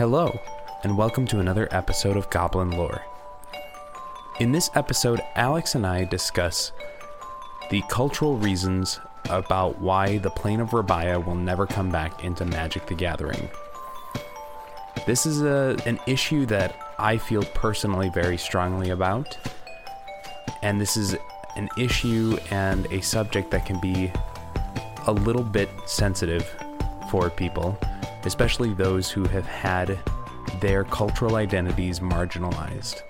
Hello, and welcome to another episode of Goblin Lore. In this episode, Alex and I discuss the cultural reasons about why the plane of Rabaya will never come back into Magic the Gathering. This is a, an issue that I feel personally very strongly about, and this is an issue and a subject that can be a little bit sensitive for people, especially those who have had their cultural identities marginalized.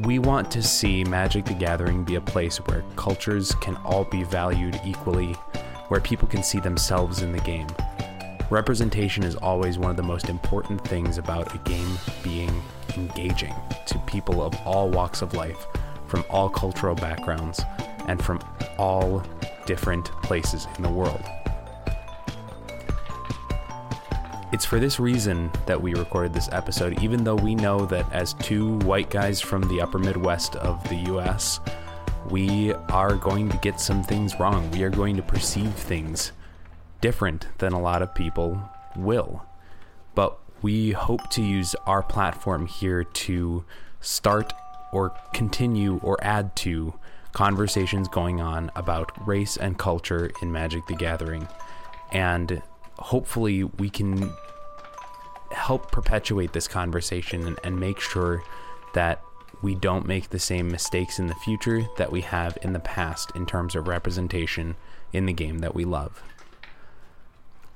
We want to see Magic the Gathering be a place where cultures can all be valued equally, where people can see themselves in the game. Representation is always one of the most important things about a game being engaging to people of all walks of life, from all cultural backgrounds, and from all different places in the world. It's for this reason that we recorded this episode, even though we know that as two white guys from the upper Midwest of the US, we are going to get some things wrong. We are going to perceive things different than a lot of people will. But we hope to use our platform here to start or continue or add to conversations going on about race and culture in Magic the Gathering. And hopefully, we can help perpetuate this conversation and, and, make sure that we don't make the same mistakes in the future that we have in the past in terms of representation in the game that we love.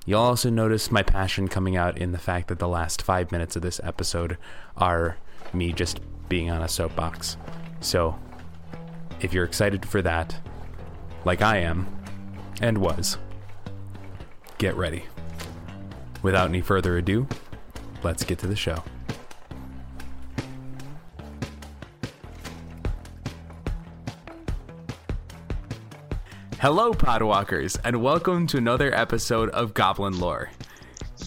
You'll also notice my passion coming out in the fact that the last five minutes of this episode are me just being on a soapbox. So if you're excited for that, like I am, and was, get ready. Without any further ado, let's get to the show. Hello, Podwalkers, and welcome to another episode of Goblin Lore.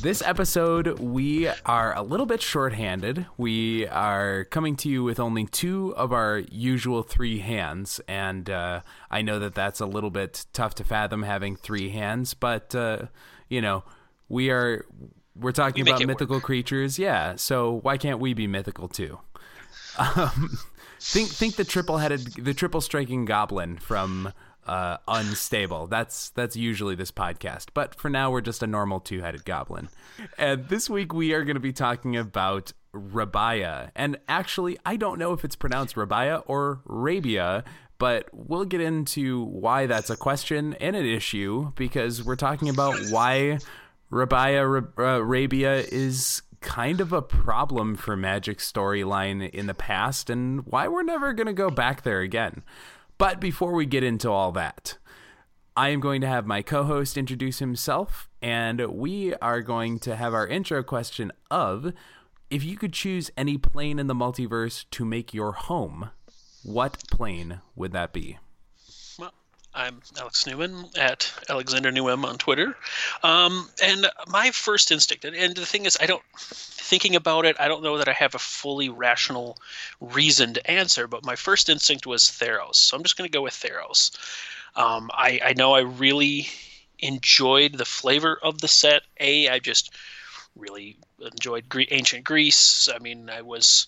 This episode, we are a little bit shorthanded. We are coming to you with only two of our usual three hands, and uh, I know that that's a little bit tough to fathom having three hands, but uh, you know, we are we're talking we about mythical work. creatures, yeah. So why can't we be mythical too? Um, think think the triple headed, the triple striking goblin from uh, unstable. That's that's usually this podcast. But for now, we're just a normal two headed goblin. And this week we are going to be talking about Rabaya. And actually, I don't know if it's pronounced Rabaya or Rabia, but we'll get into why that's a question and an issue because we're talking about why Rabaya uh, Rabia is kind of a problem for Magic storyline in the past and why we're never going to go back there again. But before we get into all that, I am going to have my co host introduce himself, and we are going to have our intro question of if you could choose any plane in the multiverse to make your home, what plane would that be? I'm Alex Newman at Alexander Newman on Twitter. Um, and my first instinct, and the thing is, I don't, thinking about it, I don't know that I have a fully rational, reasoned answer, but my first instinct was Theros. So I'm just going to go with Theros. Um, I, I know I really enjoyed the flavor of the set. A, I just really enjoyed Gre- ancient Greece. I mean, I was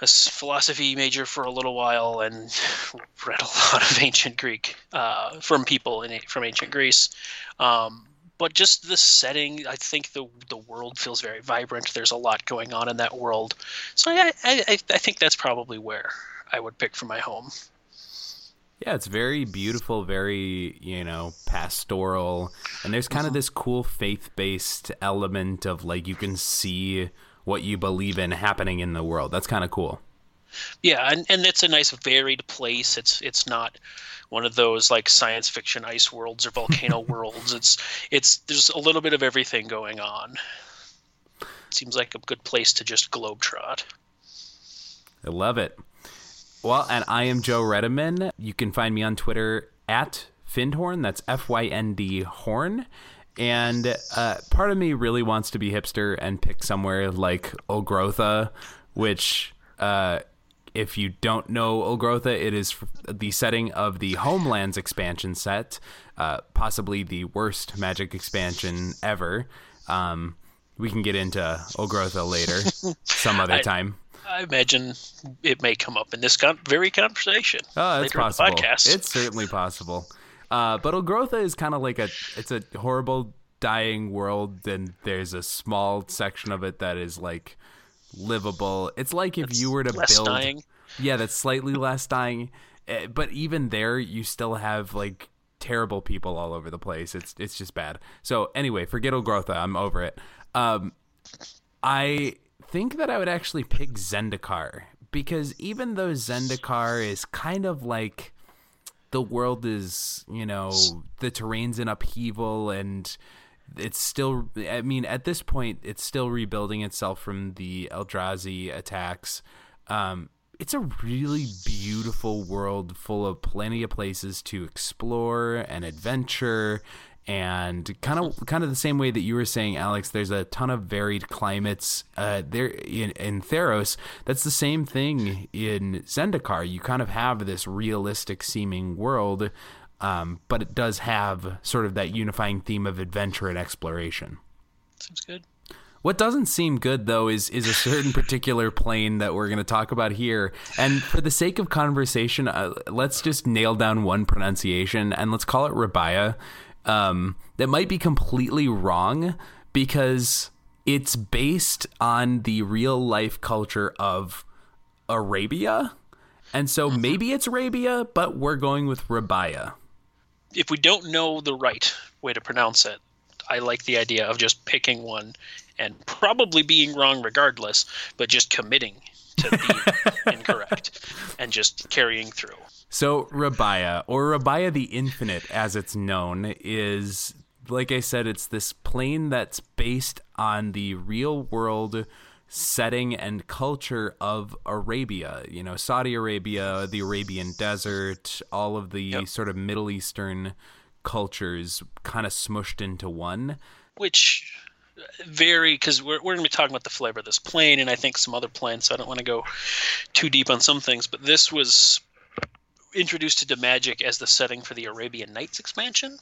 a philosophy major for a little while and read a lot of ancient Greek uh, from people in from ancient Greece. Um, but just the setting, I think the the world feels very vibrant. There's a lot going on in that world, so I I, I think that's probably where I would pick for my home. Yeah, it's very beautiful, very, you know, pastoral. And there's kind of mm-hmm. this cool faith based element of like you can see what you believe in happening in the world. That's kind of cool. Yeah, and, and it's a nice varied place. It's it's not one of those like science fiction ice worlds or volcano worlds. It's it's there's a little bit of everything going on. Seems like a good place to just globetrot. I love it. Well, and I am Joe Redeman. You can find me on Twitter at Fyndhorn. That's F Y N D Horn. And uh, part of me really wants to be hipster and pick somewhere like Ulgrotha, which uh, if you don't know Ulgrotha, it is the setting of the Homelands expansion set, uh, possibly the worst Magic expansion ever. Um, we can get into Ulgrotha later, some other I- time. I imagine it may come up in this con- very conversation Oh, it's possible. in the podcast. It's certainly possible. Uh, but Ulgrotha is kind of like a it's a horrible dying world, and there's a small section of it that is like livable. It's like if you were to less build, dying. yeah, that's slightly less dying. Eh, But even there, you still have like terrible people all over the place. It's it's just bad. So anyway, forget Ulgrotha. I'm over it. Um, I think that I would actually pick Zendikar because even though Zendikar is kind of like the world is, you know, the terrain's in upheaval and it's still I mean at this point it's still rebuilding itself from the Eldrazi attacks. Um it's a really beautiful world full of plenty of places to explore and adventure and kind of kind of the same way that you were saying Alex there's a ton of varied climates uh there in, in Theros that's the same thing in Zendikar you kind of have this realistic seeming world um, but it does have sort of that unifying theme of adventure and exploration Seems good. what doesn't seem good though is is a certain particular plane that we're going to talk about here. And for the sake of conversation, uh, let's just nail down one pronunciation and let's call it Rabaya. Um, that might be completely wrong because it's based on the real life culture of Arabia. And so maybe it's Arabia, but we're going with Rabaya. If we don't know the right way to pronounce it, I like the idea of just picking one and probably being wrong regardless, but just committing to be incorrect and just carrying through. So Rabaya, or Rabaya the Infinite as it's known, is like I said, it's this plane that's based on the real world setting and culture of Arabia. You know, Saudi Arabia, the Arabian Desert, all of the Yep. sort of Middle Eastern cultures kind of smushed into one. which vary because we're, we're going to be talking about the flavor of this plane and I think some other planes. So I don't want to go too deep on some things, but this was introduced to Magic as the setting for the Arabian Nights expansion,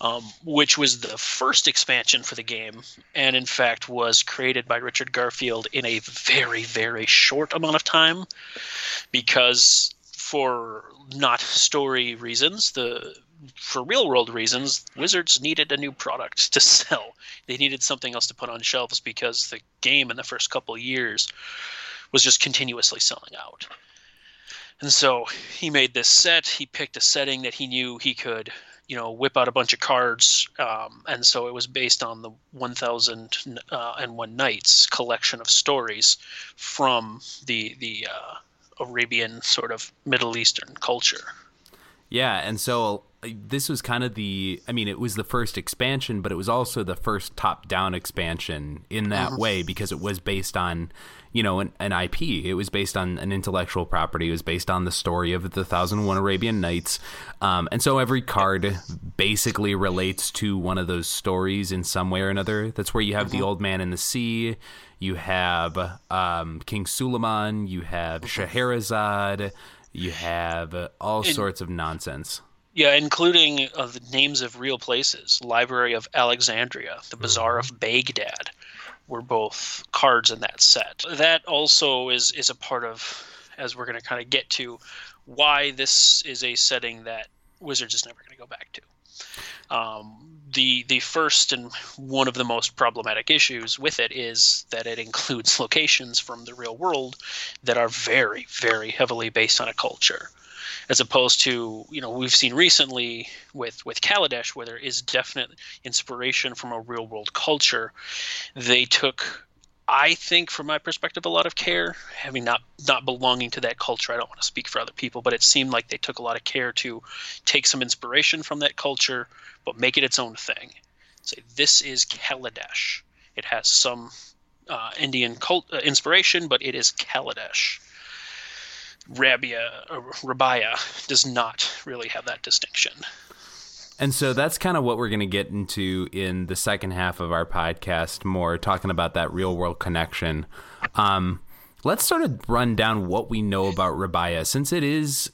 um, which was the first expansion for the game, and in fact was created by Richard Garfield in a very very short amount of time, because for not story reasons the for real world reasons, Wizards needed a new product to sell. They needed something else to put on shelves because the game in the first couple years was just continuously selling out. And so he made this set. He picked a setting that he knew he could, you know, whip out a bunch of cards. Um, and so it was based on the 1000 uh, and One Nights collection of stories from the the uh, Arabian sort of Middle Eastern culture. Yeah, and so this was kind of the I mean it was the first expansion, but it was also the first top-down expansion in that way because it was based on, you know, an, an IP. It was based on an intellectual property. It was based on the story of the Thousand and One Arabian Nights, um, and so every card basically relates to one of those stories in some way or another. That's where you have the Old Man in the Sea. You have um, King Suleiman. You have Scheherazade. You have all sorts of nonsense. Yeah, including uh, the names of real places. Library of Alexandria, the Bazaar of Baghdad, were both cards in that set. That also is is a part of, as we're going to kind of get to, why this is a setting that Wizards is never going to go back to. Um, the the first and one of the most problematic issues with it is that it includes locations from the real world that are very very heavily based on a culture as opposed to you know we've seen recently with with Kaladesh where there is definite inspiration from a real world culture. They took I think from my perspective a lot of care. Having not not belonging to that culture I don't want to speak for other people but it seemed like they took a lot of care to take some inspiration from that culture but make it its own thing. Say this is Kaladesh. It has some uh, Indian cult uh, inspiration but it is Kaladesh Rabia, uh, Rabaya does not really have that distinction. And so that's kind of what we're going to get into in the second half of our podcast, more talking about that real world connection. Um, let's sort of run down what we know about Rabia since it is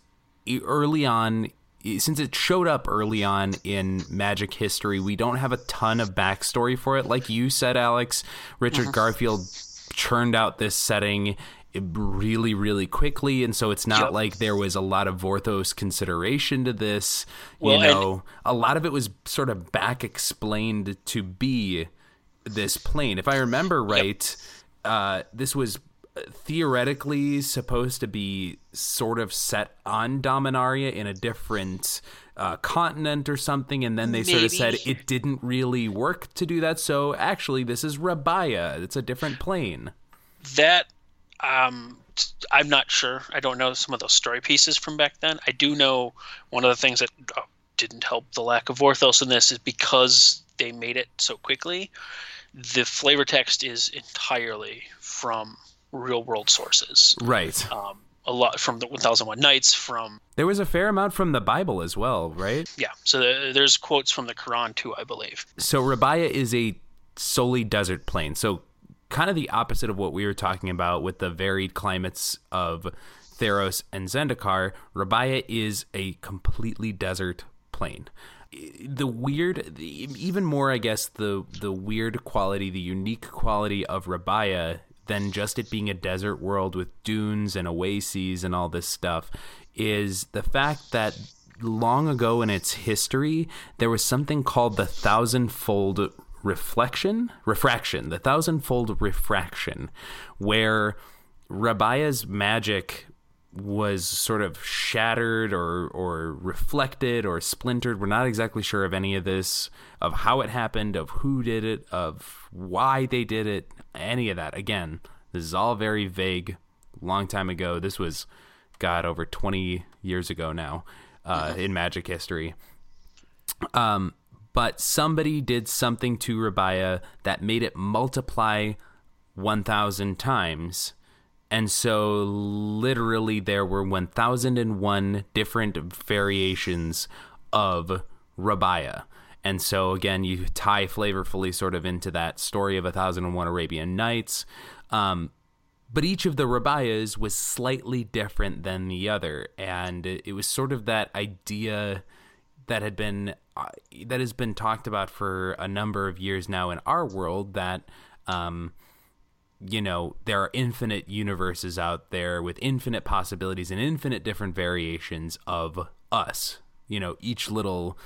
early on. since it showed up early on in Magic history, we don't have a ton of backstory for it. Like you said, Alex, Richard mm-hmm. Garfield churned out this setting really really quickly and so it's not yep. like there was a lot of vorthos consideration to this well, you know a lot of it was sort of back explained to be this plane if i remember right yep. uh, this was theoretically supposed to be sort of set on Dominaria in a different uh, continent or something, and then they Maybe. sort of said it didn't really work to do that. So actually, this is Rabaya. It's a different plane. That um, I'm not sure. I don't know some of those story pieces from back then. I do know one of the things that uh, didn't help the lack of Vorthos in this is because they made it so quickly. The flavor text is entirely from real world sources. Right. Um, a lot from the 1001 Nights, from. There was a fair amount from the Bible as well, right? Yeah. So the, there's quotes from the Quran too, I believe. So Rabaya is a solely desert plain. So kind of the opposite of what we were talking about with the varied climates of Theros and Zendikar. Rabaya is a completely desert plain the weird even more i guess the the weird quality the unique quality of rabaya than just it being a desert world with dunes and oases and all this stuff is the fact that long ago in its history there was something called the thousandfold reflection refraction the thousandfold refraction where rabaya's magic was sort of shattered or or reflected or splintered. We're not exactly sure of any of this, of how it happened, of who did it, of why they did it, any of that. Again, this is all very vague. Long time ago. This was, God, over 20 years ago now uh, in Magic history. Um, but somebody did something to Rabaya that made it multiply 1,000 times. And so, literally, there were 1,001 different variations of Rabaya. And so again, you tie flavorfully sort of into that story of a thousand and one Arabian Nights. Um, but each of the Rabayas was slightly different than the other, and it was sort of that idea that had been uh, that has been talked about for a number of years now in our world that um, you know there are infinite universes out there with infinite possibilities and infinite different variations of us you know each little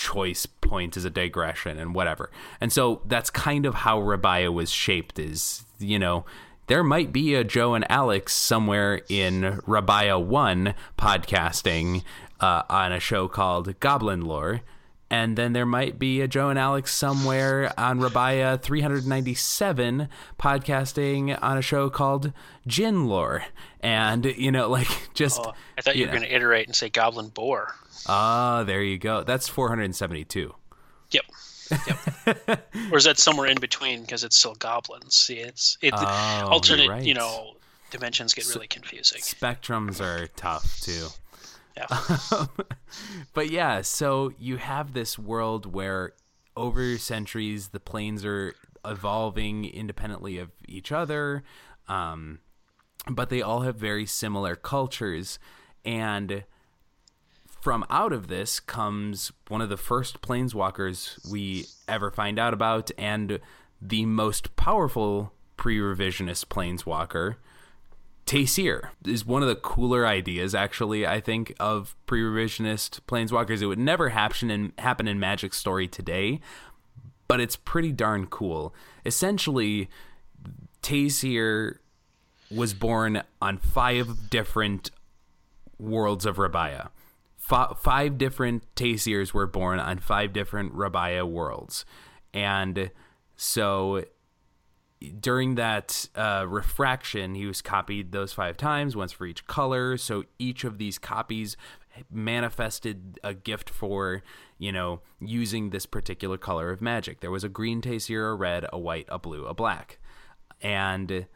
choice point is a digression and whatever. And so that's kind of how Rabaya was shaped is, you know, there might be a Joe and Alex somewhere in Rabia 1 podcasting uh, on a show called Goblin Lore. And then there might be a Joe and Alex somewhere on Rabaya 397 podcasting on a show called Gin Lore. And, you know, like just. Oh, I thought you, you were going to iterate and say Goblin Boar. Ah, there you go. That's 472. Yep. Yep. or is that somewhere in between because it's still goblins? See, it's it oh, alternate. Right. You know, dimensions get really confusing. Spectrums are tough too. Yeah. but yeah, so you have this world where over centuries the planes are evolving independently of each other, um, but they all have very similar cultures and from out of this comes one of the first planeswalkers we ever find out about and the most powerful pre-revisionist planeswalker Taysir is one of the cooler ideas, actually. I think of pre-revisionist planeswalkers. It would never happen in happen in Magic story today, but it's pretty darn cool. Essentially, Taysir was born on five different worlds of Rabaya f- five different Taysirs were born on five different Rabaya worlds. And so during that uh, refraction, he was copied those five times, once for each color. So each of these copies manifested a gift for, you know, using this particular color of magic. There was a green Taysir, a red, a white, a blue, a black. And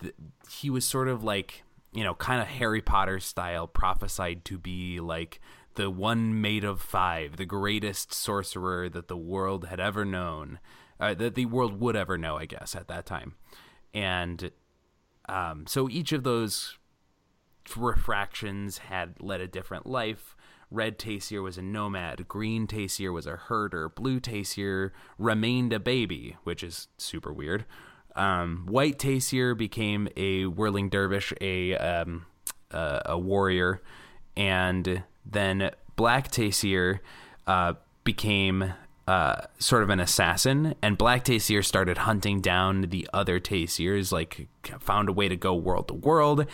th- he was sort of like, you know, kind of Harry Potter style, prophesied to be like the one made of five, the greatest sorcerer that the world had ever known, uh, that the world would ever know, I guess, at that time. And um, so each of those refractions had led a different life. Red Taysir was a nomad. Green Taysir was a herder. Blue Taysir remained a baby, which is super weird. Um, White Taysir became a whirling dervish, a um, uh, a warrior, and then Black Taysir uh, became uh, sort of an assassin, and Black Taysir started hunting down the other Taysirs, like found a way to go world to world.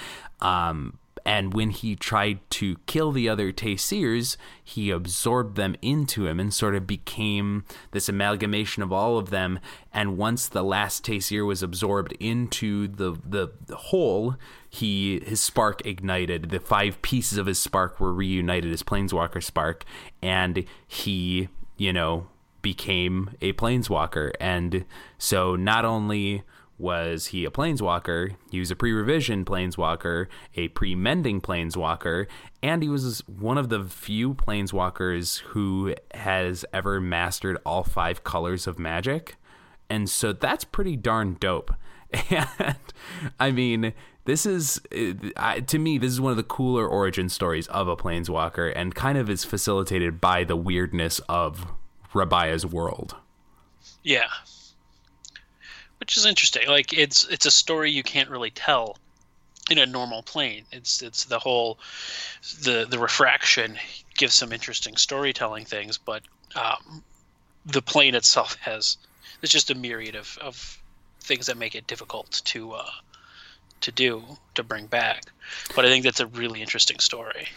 Um, and when he tried to kill the other Taysirs, he absorbed them into him and sort of became this amalgamation of all of them. And once the last Taysir was absorbed into the, the, the whole, he his spark ignited. The five pieces of his spark were reunited as Planeswalker spark, and he, you know, became a Planeswalker. And so not only was he a planeswalker? He was a pre-revision planeswalker, a pre-mending planeswalker, and he was one of the few planeswalkers who has ever mastered all five colors of magic. And so that's pretty darn dope. And I mean, this is to me this is one of the cooler origin stories of a planeswalker and kind of is facilitated by the weirdness of Rabaya's world. Yeah, which is interesting. Like it's it's a story you can't really tell in a normal plane. It's it's the whole the the refraction gives some interesting storytelling things, but um, the plane itself has it's just a myriad of, of things that make it difficult to uh, to do to bring back. But I think that's a really interesting story.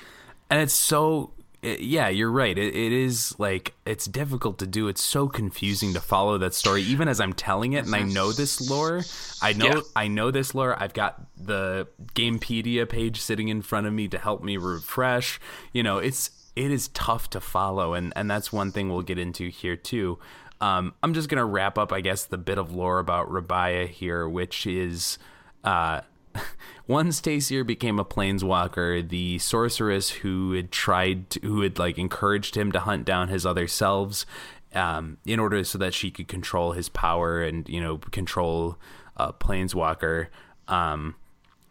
And it's so it, yeah, you're right. It, it is like it's difficult to do. It's so confusing to follow that story, even as I'm telling it, and I know this lore. I know yeah. I know this lore. I've got the Gamepedia page sitting in front of me to help me refresh. You know, it's it is tough to follow, and and that's one thing we'll get into here too. Um, I'm just gonna wrap up, I guess, the bit of lore about Rabaya here, which is. Uh, once Taysir became a planeswalker, the sorceress who had tried, to, who had like encouraged him to hunt down his other selves, um, in order so that she could control his power and you know control uh, planeswalker. Um,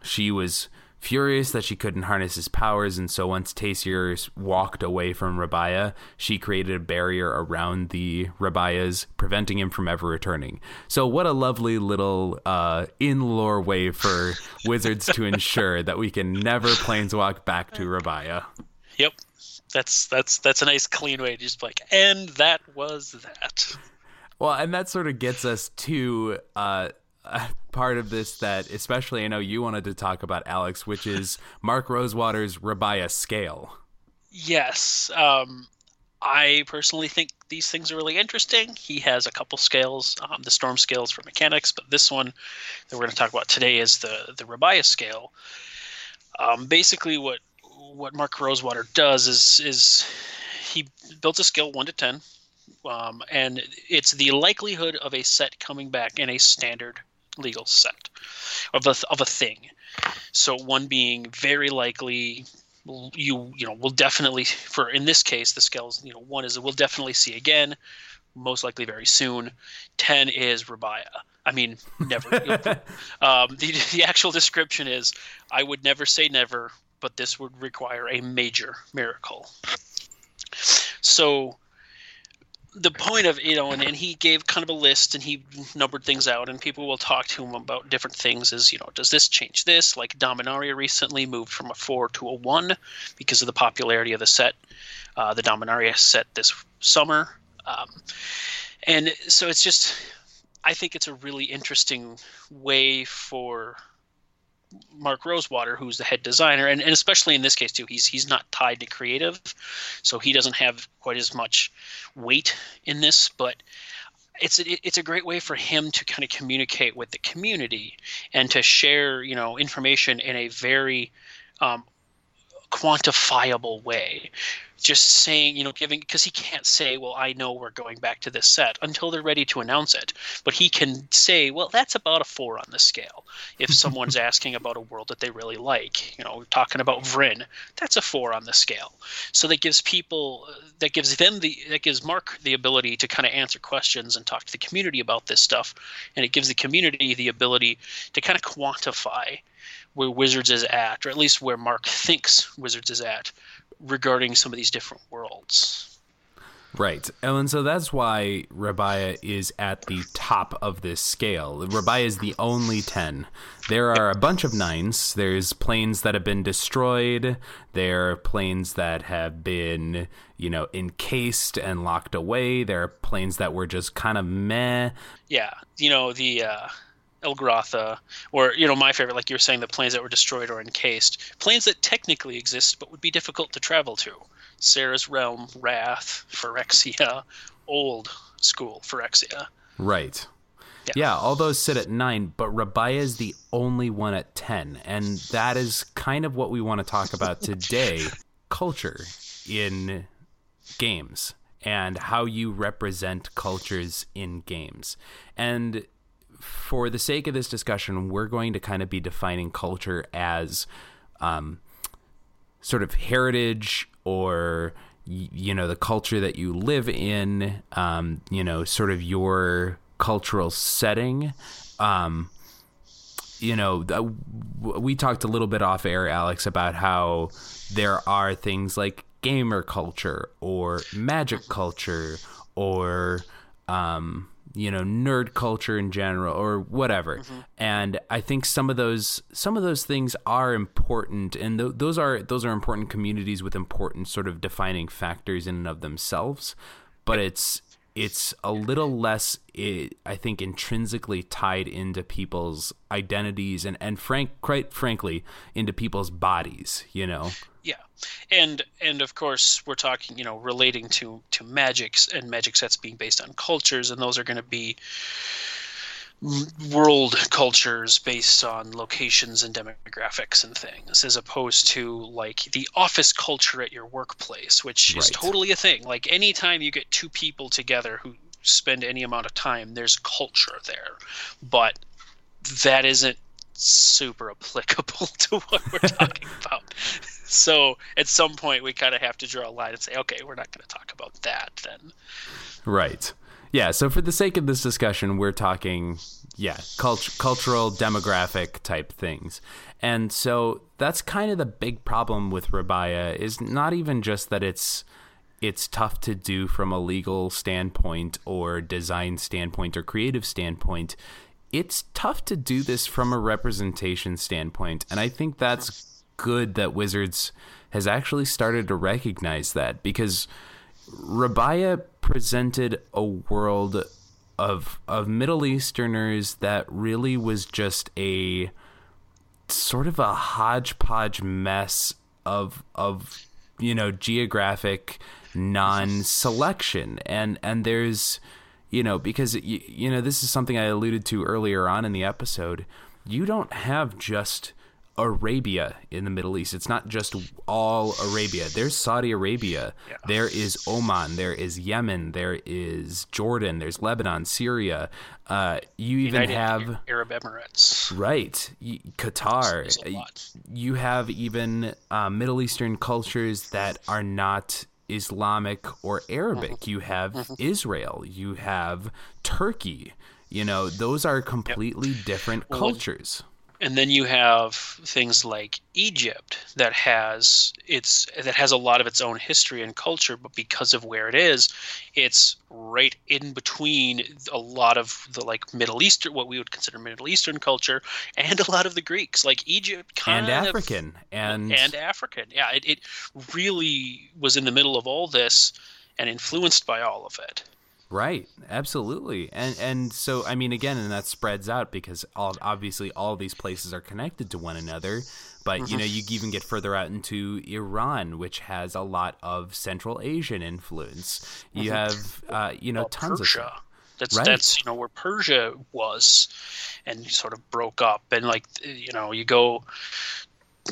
she was Furious that she couldn't harness his powers, and so once Taysir walked away from Rabaya, she created a barrier around the Rabayas, preventing him from ever returning. So, what a lovely little uh, in lore way for wizards to ensure that we can never planeswalk back to Rabaya. Yep, that's that's that's a nice clean way to just like, and that was that. Well, and that sort of gets us to uh, part of this that especially I know you wanted to talk about Alex, which is Mark Rosewater's Rabaya scale. Yes. Um, I personally think these things are really interesting. He has a couple scales, um, the storm scales for mechanics, but this one that we're going to talk about today is the the Rabaya scale. Um, basically, what what Mark Rosewater does is is he built a scale one to ten, um, and it's the likelihood of a set coming back in a standard legal set of a of a thing. So one being very likely you you know will definitely for in this case the scales you know one is we'll definitely see again most likely very soon. 10 is rabaya i mean never. Um, the, the actual description is i would never say never but this would require a major miracle. So the point of you know and, and he gave kind of a list and he numbered things out and people will talk to him about different things is you know does this change this? Like dominaria recently moved from a four to a one because of the popularity of the set. Uh, the dominaria set this summer. Um, and so it's just i think it's a really interesting way for Mark Rosewater, who's the head designer, and, and especially in this case too, he's he's not tied to creative, so he doesn't have quite as much weight in this. But it's a, it's a great way for him to kind of communicate with the community and to share you know information in a very um, quantifiable way just saying, you know, giving because he can't say, well, I know we're going back to this set until they're ready to announce it. But he can say, well, that's about a four on the scale. If someone's asking about a world that they really like, you know, talking about Vryn, that's a four on the scale. So that gives people, that gives them the, that gives Mark the ability to kind of answer questions and talk to the community about this stuff, and it gives the community the ability to kind of quantify where Wizards is at, or at least where Mark thinks Wizards is at regarding some of these different worlds. Right. And so that's why Rabaya is at the top of this scale. Rabaya is the only 10. There are a bunch of nines. There's planes that have been destroyed. There are planes that have been, you know, encased and locked away. There are planes that were just kind of meh. Yeah. You know, the uh Ulgrotha, or you know, my favorite, like you were saying, the planes that were destroyed or encased, planes that technically exist but would be difficult to travel to. Serra's Realm, Rath, Phyrexia, old school Phyrexia. Right. Yeah. yeah. all those sit at nine, but Rabaya is the only one at 10. And that is kind of what we want to talk about today culture in games and how you represent cultures in games. And for the sake of this discussion, we're going to kind of be defining culture as um, sort of heritage or you know the culture that you live in um, you know sort of your cultural setting. Um, you know we talked a little bit off air alex about how there are things like gamer culture or magic culture or um, you know nerd culture in general or whatever. Mm-hmm. and i think some of those some of those things are important and th- those are those are important communities with important sort of defining factors in and of themselves. But it's it's a little less i think intrinsically tied into people's identities and and frank quite frankly into people's bodies you know yeah, and and of course we're talking you know relating to to magics and magic sets being based on cultures, and those are going to be world cultures based on locations and demographics and things as opposed to like the office culture at your workplace which right. is totally a thing. Like anytime you get two people together who spend any amount of time there's culture there. But that isn't super applicable to what we're talking about so at some point we kind of have to draw a line and say, okay, we're not going to talk about that then. Right. Yeah. So for the sake of this discussion, we're talking, yeah, cult- cultural, demographic type things. And so that's kind of the big problem with Rabaya is not even just that it's it's tough to do from a legal standpoint or design standpoint or creative standpoint. It's tough to do this from a representation standpoint. And I think that's good that Wizards has actually started to recognize that because Rabaya presented a world of of Middle Easterners that really was just a sort of a hodgepodge mess of of you know geographic non-selection and and there's you know because you, you know this is something I alluded to earlier on in the episode you don't have just Arabia in the Middle East. It's not just all Arabia. There's Saudi Arabia. Yeah. There is Oman. There is Yemen. There is Jordan. There's Lebanon, Syria. Uh, you even United have Arab Emirates. Right. Qatar. You have even uh, Middle Eastern cultures that are not Islamic or Arabic. Mm-hmm. You have mm-hmm. Israel. You have Turkey. You know, those are completely yep. different well, cultures and then you have things like Egypt that has its that has a lot of its own history and culture, but because of where it is, it's right in between a lot of the like Middle Eastern, what we would consider Middle Eastern culture, and a lot of the Greeks, like Egypt, kind and of, African, and and African. Yeah, it, it really was in the middle of all this and influenced by all of it. Right, absolutely, and and so I mean again, and that spreads out because all, obviously all these places are connected to one another. But mm-hmm. you know, you even get further out into Iran, which has a lot of Central Asian influence. You mm-hmm. have, uh, you know, well, tons Persia. of. That's right. that's you know where Persia was, and sort of broke up, and like you know you go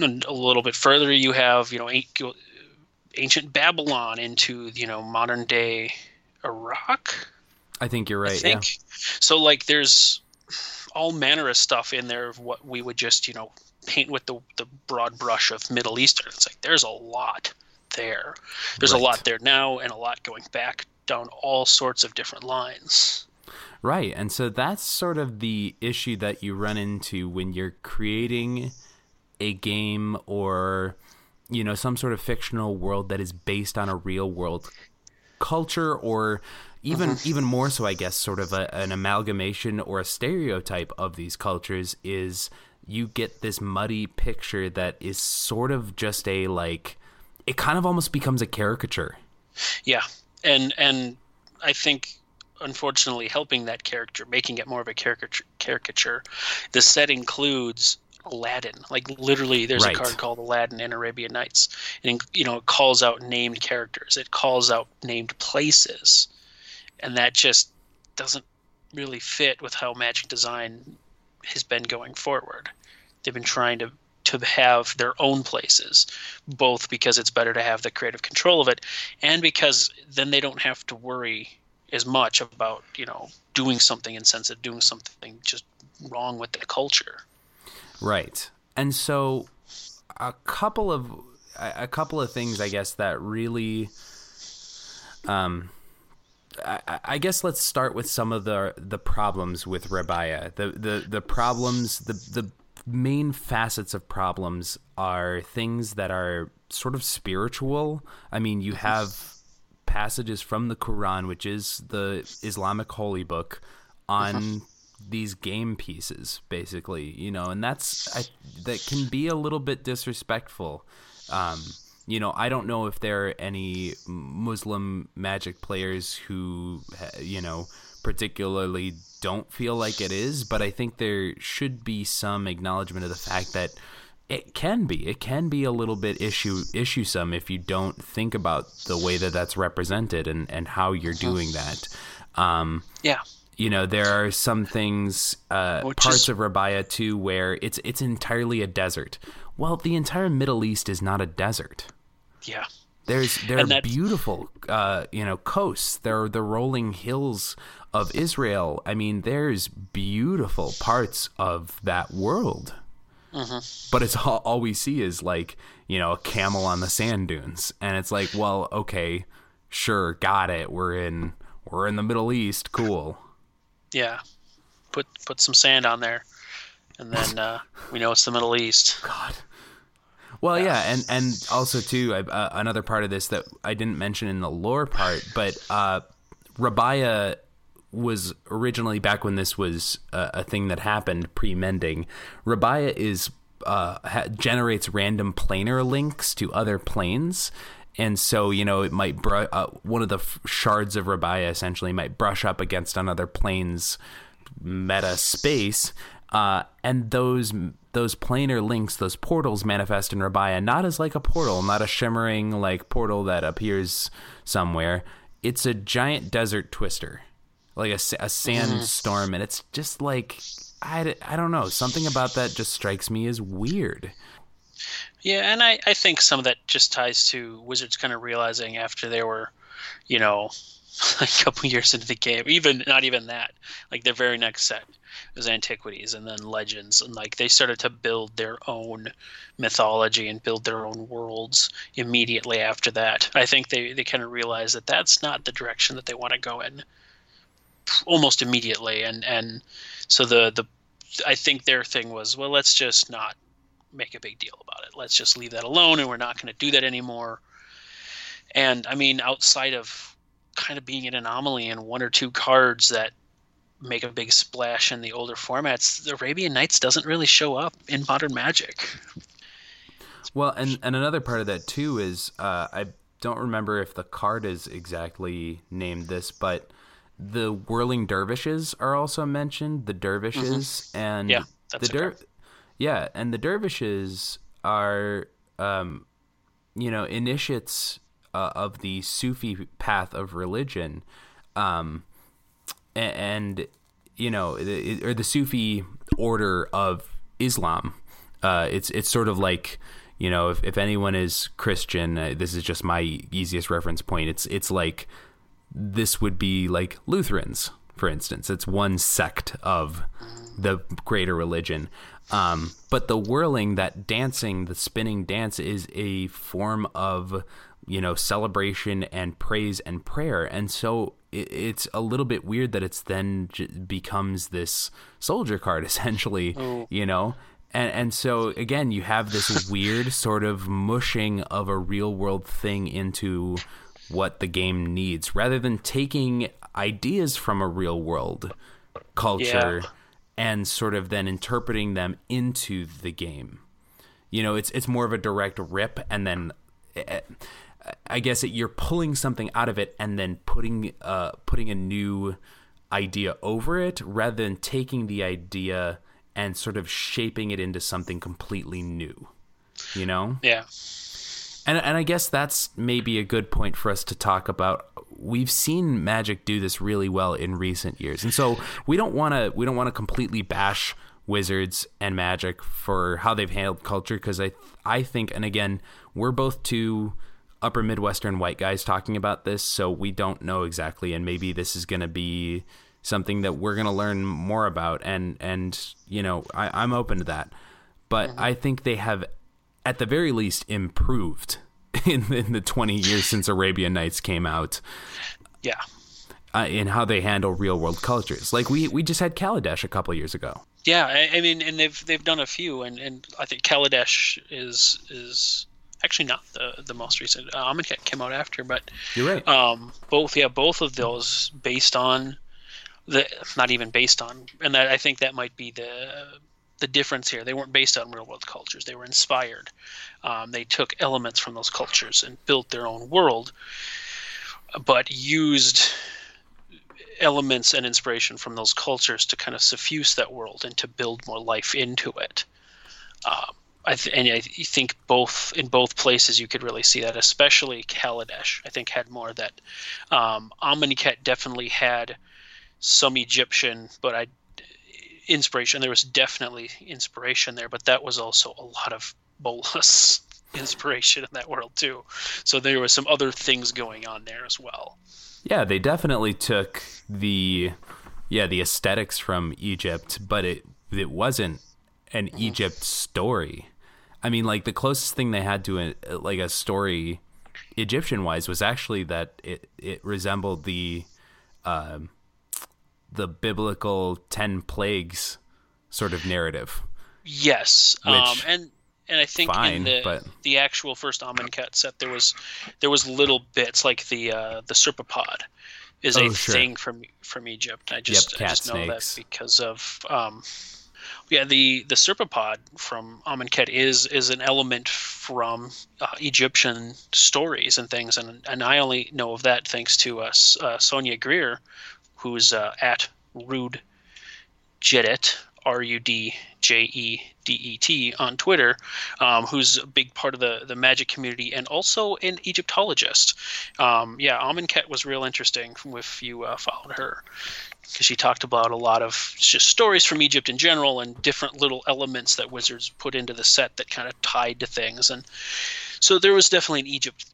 a little bit further, you have you know ancient Babylon into you know modern day Iraq. I think you're right. I think. Yeah. So like there's all manner of stuff in there of what we would just, you know, paint with the the broad brush of Middle Eastern. It's like there's a lot there. There's right. a lot there now and a lot going back down all sorts of different lines. Right. And so that's sort of the issue that you run into when you're creating a game or you know some sort of fictional world that is based on a real world culture or even mm-hmm. even more so i guess sort of a, an amalgamation or a stereotype of these cultures is you get this muddy picture that is sort of just a like it kind of almost becomes a caricature yeah and and i think unfortunately helping that character making it more of a caricature caricature the set includes Aladdin. Like literally, there's right. a card called Aladdin in Arabian Nights, and you know it calls out named characters. It calls out named places, and that just doesn't really fit with how Magic Design has been going forward. They've been trying to to have their own places, both because it's better to have the creative control of it, and because then they don't have to worry as much about you know doing something insensitive, doing something just wrong with the culture. Right. And so a couple of a couple of things I guess that really um I, I guess let's start with some of the the problems with Rabaya. The the the problems the the main facets of problems are things that are sort of spiritual. I mean, you have passages from the Quran, which is the Islamic holy book, on these game pieces basically you know and that's I, that can be a little bit disrespectful. Um, you know i don't know if there are any muslim magic players who you know particularly don't feel like it is but i think there should be some acknowledgement of the fact that it can be it can be a little bit issue issuesome if you don't think about the way that that's represented and and how you're doing that. Um, yeah you know there are some things uh, parts is... of Rabaya too where it's it's entirely a desert. Well, the entire Middle East is not a desert. Yeah. There's there are that's... beautiful uh, you know coasts. There are the rolling hills of Israel. I mean, there's beautiful parts of that world. Mm-hmm. But it's all, all we see is like you know a camel on the sand dunes, and it's like, well, okay, sure, got it. We're in we're in the Middle East, cool. Yeah, put put some sand on there, and then uh, we know it's the Middle East. God. Well, yeah, and and also too, uh, another part of this that I didn't mention in the lore part, but uh, Rabaya was originally back when this was a, a thing that happened pre-mending. Rabaya is uh, ha- generates random planar links to other planes, and so you know it might br- uh, one of the f- shards of Rabaya essentially might brush up against another plane's meta space, uh, and those those planar links, those portals manifest in Rabaya not as like a portal, not a shimmering like portal that appears somewhere. It's a giant desert twister, like a, a sandstorm, and it's just like I, I don't know something about that just strikes me as weird. Yeah, and I, I think some of that just ties to Wizards kind of realizing after they were, you know, a couple years into the game, even not even that, like their very next set was Antiquities and then Legends, and like they started to build their own mythology and build their own worlds immediately after that. I think they they kind of realized that that's not the direction that they want to go in almost immediately, and and so the the I think their thing was well, let's just not make a big deal about it. Let's just leave that alone, and we're not going to do that anymore. And I mean, outside of kind of being an anomaly in one or two cards that make a big splash in the older formats, the Arabian Nights doesn't really show up in modern Magic. Well, and and another part of that too is uh, I don't remember if the card is exactly named this, but the whirling dervishes are also mentioned. The dervishes mm-hmm. and yeah, the der- yeah, and the dervishes are, um, you know, initiates uh, of the Sufi path of religion, um, and, and you know, or the Sufi order of Islam. Uh, it's it's sort of like you know, if, if anyone is Christian, uh, this is just my easiest reference point. It's it's like this would be like Lutherans, for instance. It's one sect of the greater religion. Um, but the whirling, that dancing, the spinning dance is a form of, you know, celebration and praise and prayer. And so it, it's a little bit weird that it's then j- becomes this soldier card, essentially, oh. you know? And, and so again, you have this weird sort of mushing of a real world thing into what the game needs, rather than taking ideas from a real world culture Yeah. and sort of then interpreting them into the game. You know, it's it's more of a direct rip, and then I guess it, you're pulling something out of it and then putting uh, putting a new idea over it, rather than taking the idea and sort of shaping it into something completely new. You know, Yeah. And and I guess that's maybe a good point for us to talk about. We've seen Magic do this really well in recent years, and so we don't want to we don't want to completely bash Wizards and Magic for how they've handled culture because I I think, and again, we're both two upper Midwestern white guys talking about this, so we don't know exactly, and maybe this is going to be something that we're going to learn more about, and and you know I, I'm open to that, but I think they have at the very least improved in, in the 20 years since Arabian Nights came out Yeah. uh, in how they handle real world cultures. Like we we just had Kaladesh a couple years ago. Yeah, I, I mean, and they've they've done a few, and, and I think Kaladesh is is actually not the the most recent. Uh, Amonkhet came out after, but You're right. um, both yeah, both of those based on the not even based on, and that I think that might be the the difference here. They weren't based on real world cultures; they were inspired. Um, they took elements from those cultures and built their own world, but used elements and inspiration from those cultures to kind of suffuse that world and to build more life into it. Um, I th- and I th- think both in both places you could really see that, especially Kaladesh. I think had more of that. Um, definitely had some Egyptian, but I inspiration. There was definitely inspiration there, but that was also a lot of Bolas inspiration in that world too. So there was some other things going on there as well. yeah, they definitely took the yeah the aesthetics from Egypt, but it it wasn't an Egypt story. I mean, like the closest thing they had to a, like a story Egyptian wise was actually that it it resembled the um, the biblical ten plagues sort of narrative. Yes, um, and and I think fine, in the but- the actual first Amonkhet set there was there was little bits like the uh, the serpopard is Oh, a sure. thing from from Egypt. I just I cat just know snakes. that because of um, yeah the the serpopard from Amonkhet is is an element from uh, Egyptian stories and things, and and I only know of that thanks to uh, S- uh, Sonia Greer, who's uh, at Rude Jedet, R U D J E D E T, on Twitter, um, who's a big part of the, the magic community and also an Egyptologist. Um, yeah, Amonkhet was real interesting if you uh, followed her because she talked about a lot of just stories from Egypt in general and different little elements that wizards put into the set that kind of tied to things. And so there was definitely an Egypt.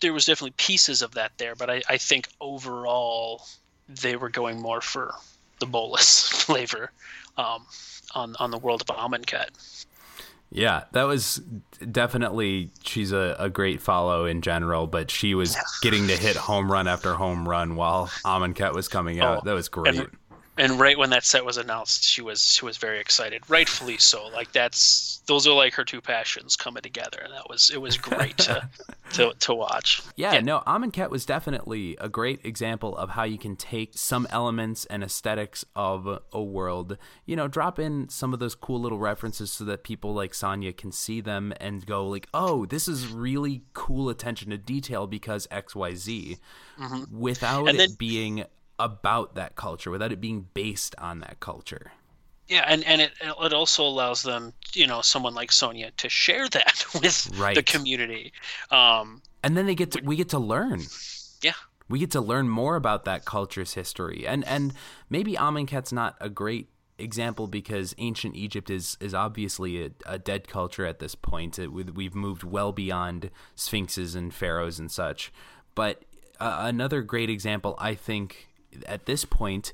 There was definitely pieces of that there, but I, I think overall they were going more for the Bolas flavor um, on on the world of Amonkhet. Yeah, that was definitely she's a, a great follow in general, but she was getting to hit home run after home run while Amonkhet was coming out. Oh, that was great. And, and right when that set was announced, she was she was very excited, rightfully so. Like that's those are like her two passions coming together, and that was it was great to to, to watch. Yeah, no, Amonkhet was definitely a great example of how you can take some elements and aesthetics of a world, you know, drop in some of those cool little references so that people like Sonya can see them and go like, "Oh, this is really cool attention to detail because XYZ." Without Mm-hmm. And it being about that culture, without it being based on that culture. Yeah, and, and it it also allows them, you know, someone like Sonia to share that with the community. Um, and then they get to we get to learn. Yeah, we get to learn more about that culture's history. And and maybe Amonkhet's not a great example because ancient Egypt is is obviously a, a dead culture at this point. It, we- we've moved well beyond sphinxes and pharaohs and such. But uh, another great example I think at this point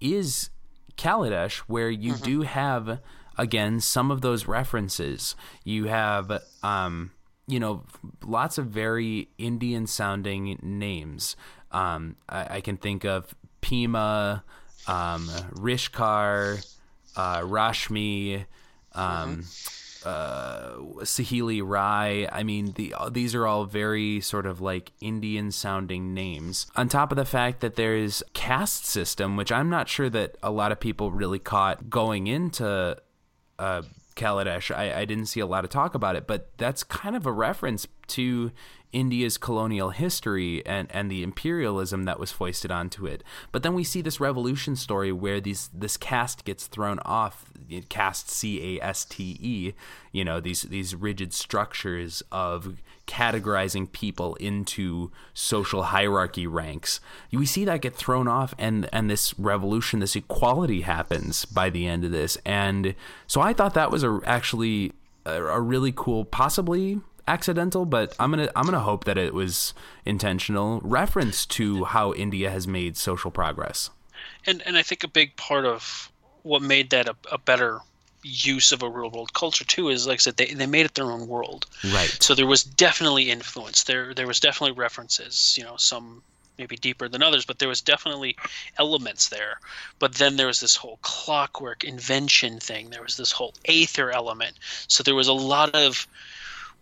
is Kaladesh, where you do have again some of those references. You have, um, you know, lots of very Indian sounding names. Um, I, I can think of Pima, um, Rishkar, uh, Rashmi. um, uh, Saheeli Rai. I mean, the these are all very sort of like Indian sounding names. On top of the fact that there's caste system, which I'm not sure that a lot of people really caught going into uh, Kaladesh. I, I didn't see a lot of talk about it, but that's kind of a reference to India's colonial history and, and the imperialism that was foisted onto it. But then we see this revolution story where these this caste gets thrown off, caste C A S T E, you know, these these rigid structures of categorizing people into social hierarchy ranks. We see that get thrown off and and this revolution, this equality happens by the end of this. And so I thought that was a actually a, a really cool possibly accidental, but I'm gonna I'm gonna hope that it was intentional reference to how India has made social progress. And and I think a big part of what made that a, a better use of a real world culture too is like I said they, they made it their own world. Right. So there was definitely influence. There there was definitely references, you know, some maybe deeper than others, but there was definitely elements there. But then there was this whole clockwork invention thing. There was this whole aether element. So there was a lot of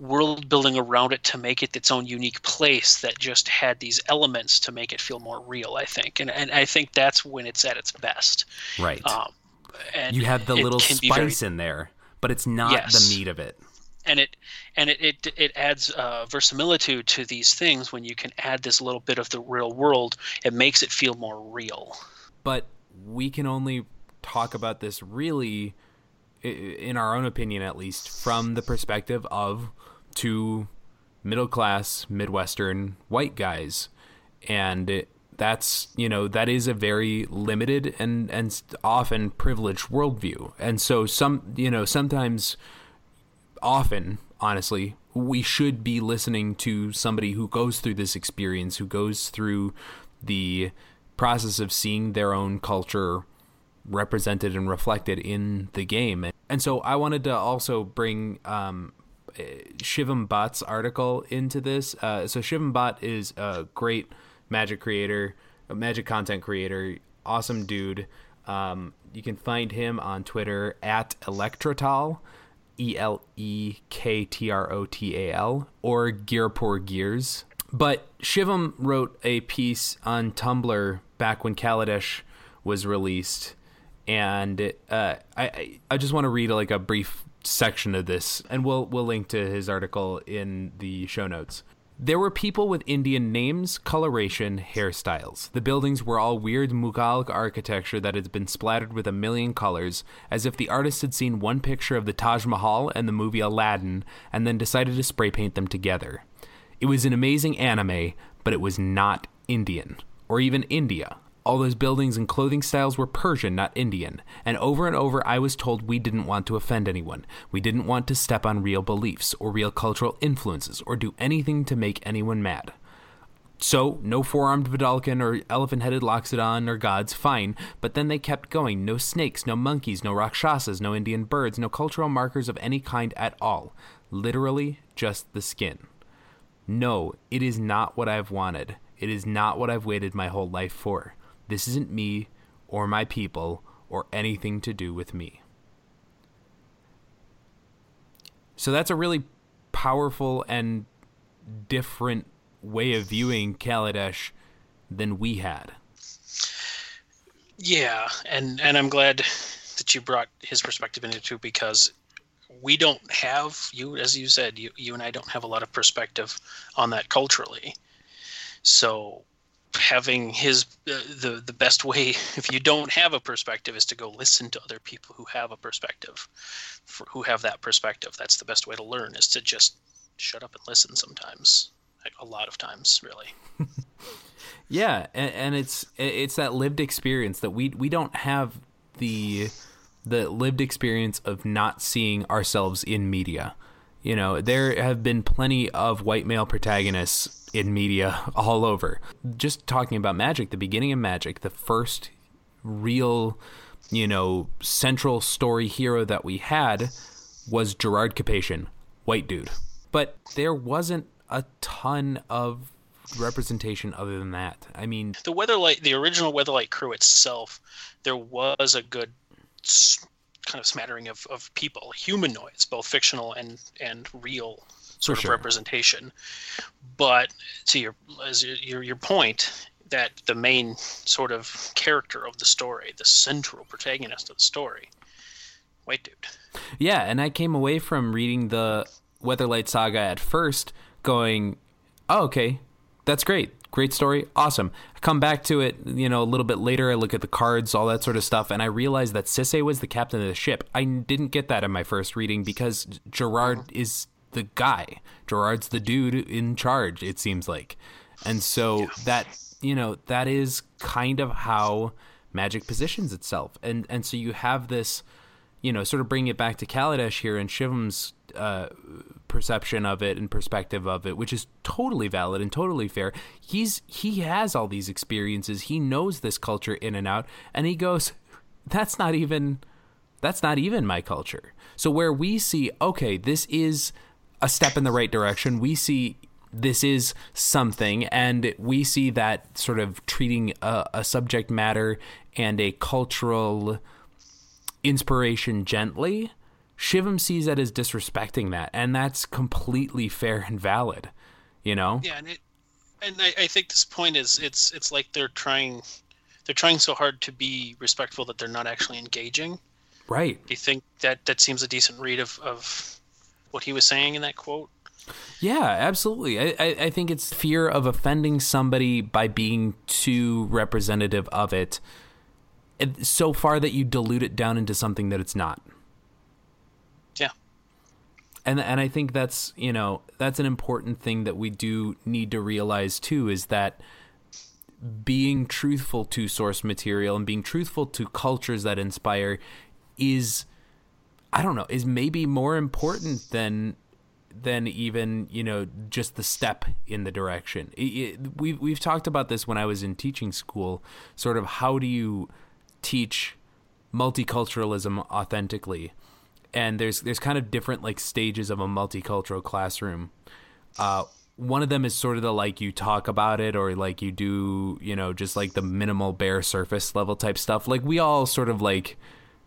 world building around it to make it its own unique place that just had these elements to make it feel more real i think. And, and i think that's when it's at its best. Right. Um, and you have the little spice very, in there but it's not yes. the meat of it. And it and it it, it adds uh, verisimilitude to these things. When you can add this little bit of the real world it makes it feel more real. But we can only talk about this really in our own opinion at least from the perspective of two middle class Midwestern white guys. And it, that's, you know, that is a very limited and, and often privileged worldview. And so, some, you know, sometimes, often, honestly, we should be listening to somebody who goes through this experience, who goes through the process of seeing their own culture represented and reflected in the game. And so I wanted to also bring um, Shivam Bhatt's article into this. Uh, so Shivam Bhatt is a great magic creator, a magic content creator, awesome dude. Um, you can find him on Twitter at Elektrotal, E L E K T R O T A L, or Gearpoor Gears. But Shivam wrote a piece on Tumblr back when Kaladesh was released, and uh, I I just want to read like a brief section of this, and we'll we'll link to his article in the show notes. There were people with Indian names, coloration, hairstyles. The buildings were all weird Mughal architecture that had been splattered with a million colors, as if the artist had seen one picture of the Taj Mahal and the movie Aladdin and then decided to spray paint them together. It was an amazing anime, but it was not Indian, or even India. All those buildings and clothing styles were Persian, not Indian. And over and over, I was told we didn't want to offend anyone. We didn't want to step on real beliefs or real cultural influences or do anything to make anyone mad. So, no four armed Vedalken or elephant headed Loxodon or gods, fine, but then they kept going. No snakes, no monkeys, no Rakshasas, no Indian birds, no cultural markers of any kind at all. Literally, just the skin. No, it is not what I've wanted. It is not what I've waited my whole life for. This isn't me or my people or anything to do with me. So that's a really powerful and different way of viewing Kaladesh than we had. Yeah, and and I'm glad that you brought his perspective into it because we don't have you as you said you you and I don't have a lot of perspective on that culturally. So having his uh, the the best way if you don't have a perspective is to go listen to other people who have a perspective for, who have that perspective. That's the best way to learn is to just shut up and listen sometimes like a lot of times really. Yeah and, and it's it's that lived experience that we we don't have the the lived experience of not seeing ourselves in media you know there have been plenty of white male protagonists in media all over. Just talking about Magic, the beginning of Magic, the first real, you know, central story hero that we had was Gerrard Capashen, white dude. But there wasn't a ton of representation other than that. I mean, the Weatherlight, the original Weatherlight crew itself, there was a good kind of smattering of, of people, humanoids, both fictional and and real sort of representation. But to your as your, your your point that the main sort of character of the story, the central protagonist of the story, white dude. Yeah, and I came away from reading the Weatherlight Saga at first going, oh, okay, that's great. Great story. Awesome. I come back to it, you know, a little bit later. I look at the cards, all that sort of stuff, and I realize that Sisay was the captain of the ship. I didn't get that in my first reading because Gerrard uh-huh. is the guy. Gerrard's the dude in charge, it seems like. And so that, you know, that is kind of how magic positions itself. And and so you have this you know, sort of bringing it back to Kaladesh here and Shivam's uh, perception of it and perspective of it, which is totally valid and totally fair. He's he has all these experiences. He knows this culture in and out, and he goes, "That's not even that's not even my culture." So where we see, okay, this is a step in the right direction. We see this is something, and we see that sort of treating a, a subject matter and a cultural inspiration gently, Shivam sees that as disrespecting that, and that's completely fair and valid. You know? Yeah, and it, and I, I think this point is it's it's like they're trying they're trying so hard to be respectful that they're not actually engaging. Right. Do you think that that seems a decent read of, of what he was saying in that quote? Yeah, absolutely. I, I, I think it's fear of offending somebody by being too representative of it, it so far that you dilute it down into something that it's not. Yeah. and and I think that's you know that's an important thing that we do need to realize too is that being truthful to source material and being truthful to cultures that inspire is I don't know is maybe more important than than even you know just the step in the direction. It, it, we've we've talked about this when I was in teaching school. Sort of how do you teach multiculturalism authentically? And there's there's kind of different like stages of a multicultural classroom. Uh, one of them is sort of the like you talk about it or like you do you know just like the minimal bare surface level type stuff. Like we all sort of like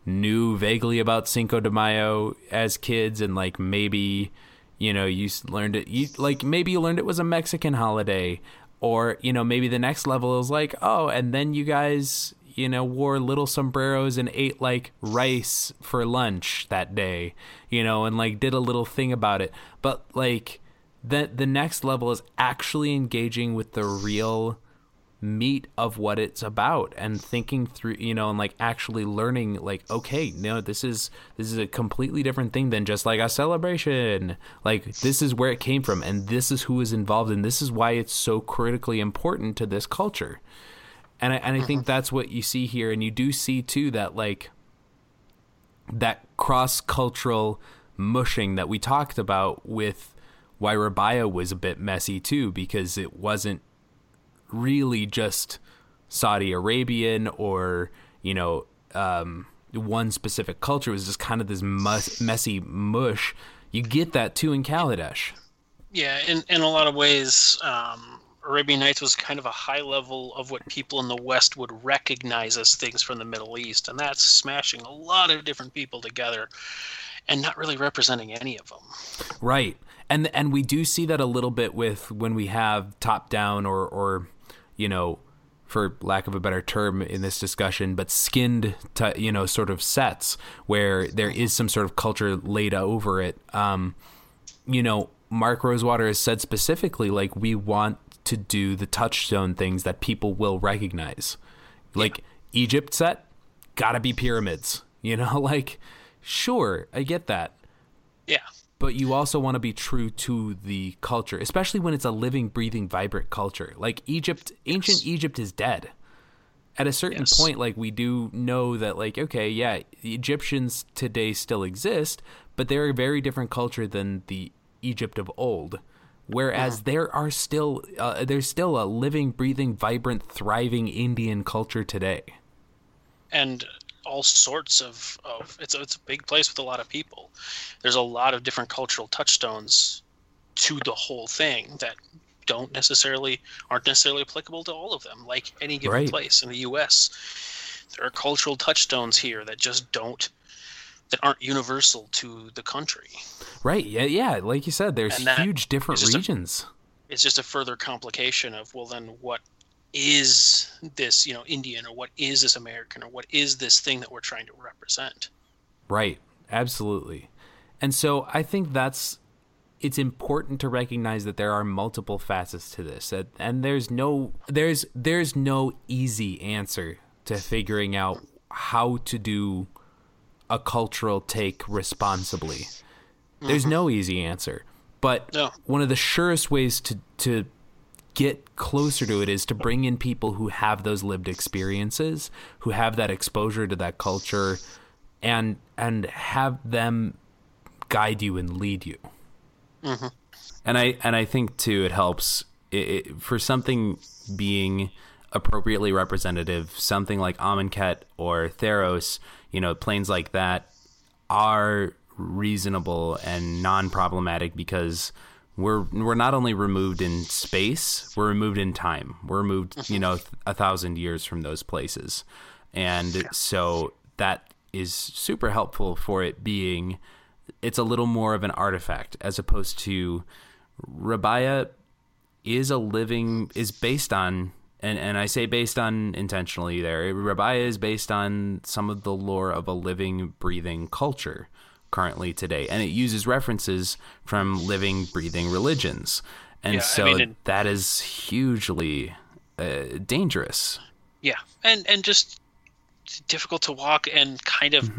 knew vaguely about Cinco de Mayo as kids and like maybe you know you learned it you like maybe you learned it was a Mexican holiday or you know maybe the next level is like oh and then you guys you know wore little sombreros and ate like rice for lunch that day you know and like did a little thing about it. But like the the next level is actually engaging with the real meat of what it's about and thinking through you know and like actually learning like okay no this is this is a completely different thing than just like a celebration. Like this is where it came from and this is who is involved and this is why it's so critically important to this culture and I, and I think that's what you see here and you do see too that like that cross cultural mushing that we talked about with why Rabiah was a bit messy too because it wasn't really just Saudi Arabian or you know um, one specific culture. It was just kind of this mus- messy mush. You get that too in Kaladesh. Yeah, in in a lot of ways, um, Arabian Nights was kind of a high level of what people in the West would recognize as things from the Middle East, and that's smashing a lot of different people together, and not really representing any of them. Right. And and we do see that a little bit with when we have top down or or you know for lack of a better term in this discussion but skinned you know sort of sets where there is some sort of culture laid over it um you know Mark Rosewater has said specifically like we want to do the touchstone things that people will recognize like Egypt set got to be pyramids you know like sure I get that Yeah, but you also want to be true to the culture, especially when it's a living, breathing, vibrant culture. Like Egypt, ancient Egypt is dead. At a certain Yes. point, like we do know that, like, okay, yeah, the Egyptians today still exist, but they're a very different culture than the Egypt of old. Whereas there are still, uh, there's still a living, breathing, vibrant, thriving Indian culture today. and all sorts of, of it's a, it's a big place with a lot of people. There's a lot of different cultural touchstones to the whole thing that don't necessarily aren't necessarily applicable to all of them. Like any given Right. place in the U.S., there are cultural touchstones here that just don't that aren't universal to the country. Right. Yeah. Yeah. Like you said, there's huge different just a- regions. It's just a further complication of well, then what is this you know Indian or what is this American or what is this thing that we're trying to represent? Right. Absolutely. And so I think that's it's important to recognize that there are multiple facets to this and, and there's no there's there's no easy answer to figuring out how to do a cultural take responsibly. There's no easy answer. But No. one of the surest ways to to get closer to it is to bring in people who have those lived experiences, who have that exposure to that culture and and have them guide you and lead you. Mm-hmm. And I and I think too it helps it, it, for something being appropriately representative, something like Amonkhet or Theros, you know, planes like that are reasonable and non-problematic because we're we're not only removed in space, we're removed in time. We're removed, you know, mm-hmm. a thousand years from those places, and so that is super helpful for it being. It's a little more of an artifact as opposed to Rabiah is a living is based on and and I say based on intentionally there. Rabiah is based on some of the lore of a living, breathing culture currently today, and it uses references from living, breathing religions, and Yeah, I so mean, and- that is hugely uh, dangerous. Yeah, and and just difficult to walk and kind of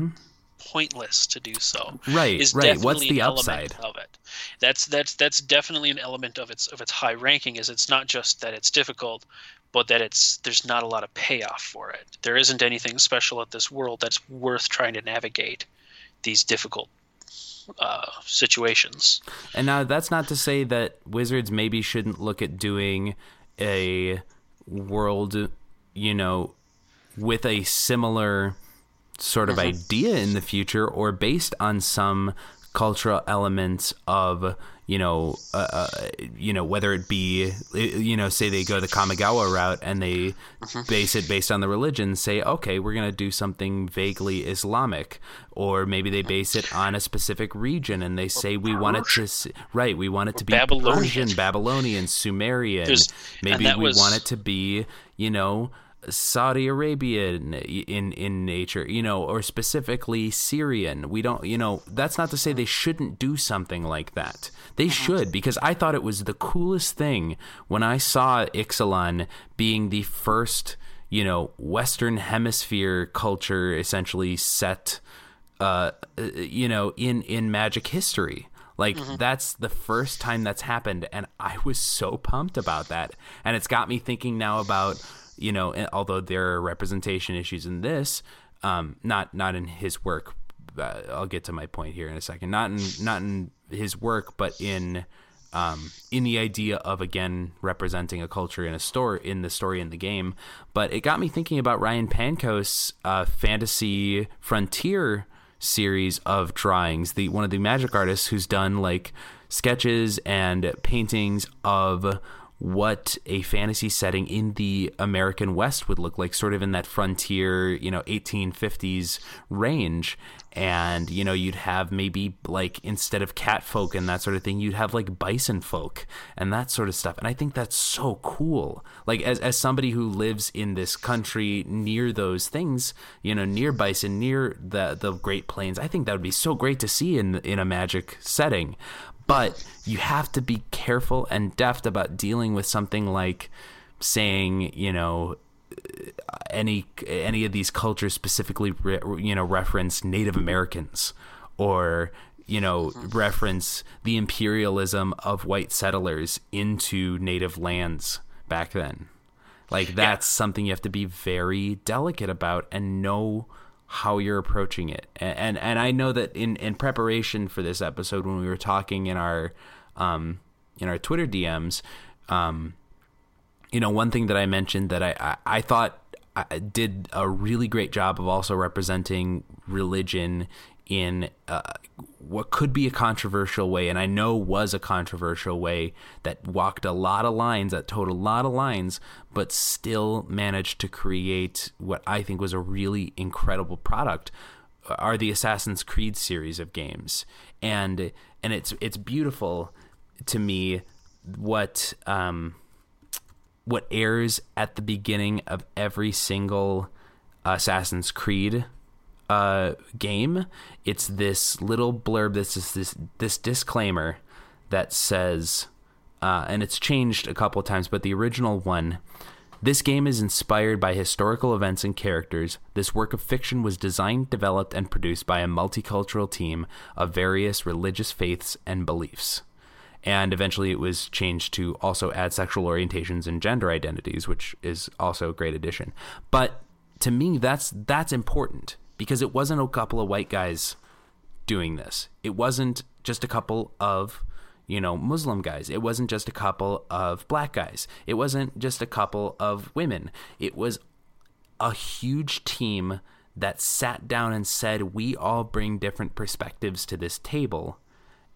pointless to do so. Mm-hmm. Right, is right. What's the upside? of it? That's that's that's definitely an element of its of its high ranking. Is it's not just that it's difficult, but that it's there's not a lot of payoff for it. There isn't anything special at this world that's worth trying to navigate these difficult uh, situations. And now that's not to say that Wizards maybe shouldn't look at doing a world, you know, with a similar sort of idea in the future or based on some cultural elements of you know uh, uh, you know whether it be uh, you know say they go the Kamigawa route and they base it based on the religion say okay we're going to do something vaguely islamic. Or maybe they base it on a specific region and they say we want it to s- right we want it to be Babylonian. Persian Babylonian Sumerian. There's- maybe we was- want it to be you know Saudi Arabian in, in nature, you know, or specifically Syrian. We don't, you know, that's not to say they shouldn't do something like that. They should because I thought it was the coolest thing when I saw Ixalan being the first, you know, Western Hemisphere culture essentially set, uh, uh, you know, in in Magic history. Like that's the first time that's happened, and I was so pumped about that. And it's got me thinking now about you know, although there are representation issues in this, um, not not in his work. Uh, I'll get to my point here in a second. Not in not in his work, but in um, in the idea of again representing a culture in a story in the story in the game. But it got me thinking about Ryan Pancoast's uh, fantasy frontier series of drawings. The one of the magic artists who's done like sketches and paintings of what a fantasy setting in the American West would look like, sort of in that frontier, you know, 1850s range. And, you know, you'd have maybe like instead of cat folk and that sort of thing, you'd have like bison folk and that sort of stuff. And I think that's so cool. Like, as, as somebody who lives in this country near those things, you know, near bison, near the, the Great Plains, I think that would be so great to see in, in a magic setting but you have to be careful and deft about dealing with something like saying you know any any of these cultures specifically re, you know reference native americans or you know mm-hmm. reference the imperialism of white settlers into native lands back then. Like that's something you have to be very delicate about and know how you're approaching it. And and, and I know that in, in preparation for this episode when we were talking in our um in our Twitter DMs, um you know, one thing that I mentioned that I, I, I thought I did a really great job of also representing religion in uh, what could be a controversial way, and I know was a controversial way that walked a lot of lines, that towed a lot of lines, but still managed to create what I think was a really incredible product. are the Assassin's Creed series of games, and and it's it's beautiful to me what um, what airs at the beginning of every single Assassin's Creed uh, game. It's this little blurb. This is this this disclaimer that says, uh, and it's changed a couple times, but the original one. This game is inspired by historical events and characters. This work of fiction was designed, developed, and produced by a multicultural team of various religious faiths and beliefs and eventually it was changed to also add sexual orientations and gender identities, which is also a great addition. But to me, that's that's important because it wasn't a couple of white guys doing this. It wasn't just a couple of you know Muslim guys. It wasn't just a couple of black guys. It wasn't just a couple of women. It was a huge team that sat down and said, "We all bring different perspectives to this table."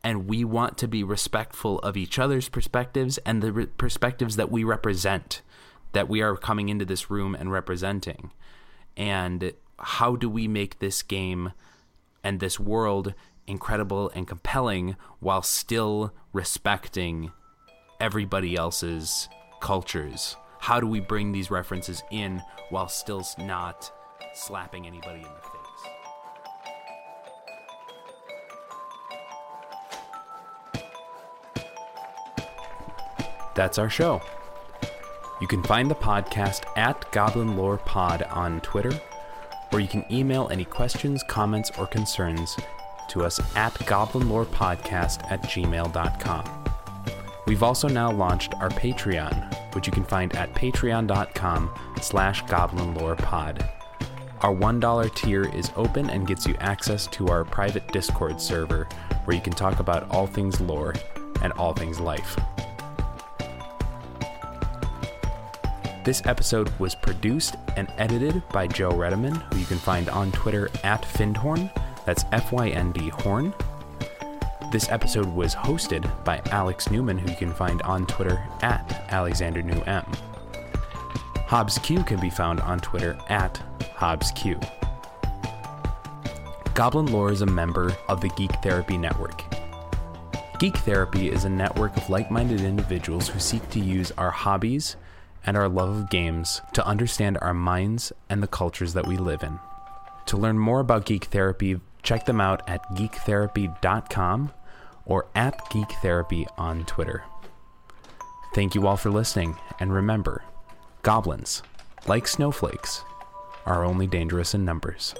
and we want to be respectful of each other's perspectives and the re- perspectives that we represent that we are coming into this room and representing and how do we make this game and this world incredible and compelling while still respecting everybody else's cultures how do we bring these references in while still not slapping anybody in the face that's our show. You can find the podcast at Goblin Lore Pod on Twitter, or you can email any questions, comments, or concerns to us at goblinlorepodcast at gmail.com. We've also now launched our Patreon, which you can find at patreon.com slash goblinlorepod. Our $1 tier is open and gets you access to our private Discord server where you can talk about all things lore and all things life. This episode was produced and edited by Joe Redeman, who you can find on Twitter at Fyndhorn. That's F Y N D Horn. This episode was hosted by Alex Newman, who you can find on Twitter at Alexander New M. Hobbs Q can be found on Twitter at Hobbs Q. Goblin Lore is a member of the Geek Therapy Network. Geek Therapy is a network of like minded individuals who seek to use our hobbies, and our love of games to understand our minds and the cultures that we live in. To learn more about Geek Therapy, check them out at geektherapy.com or at Geek Therapy on Twitter. Thank you all for listening, and remember goblins, like snowflakes, are only dangerous in numbers.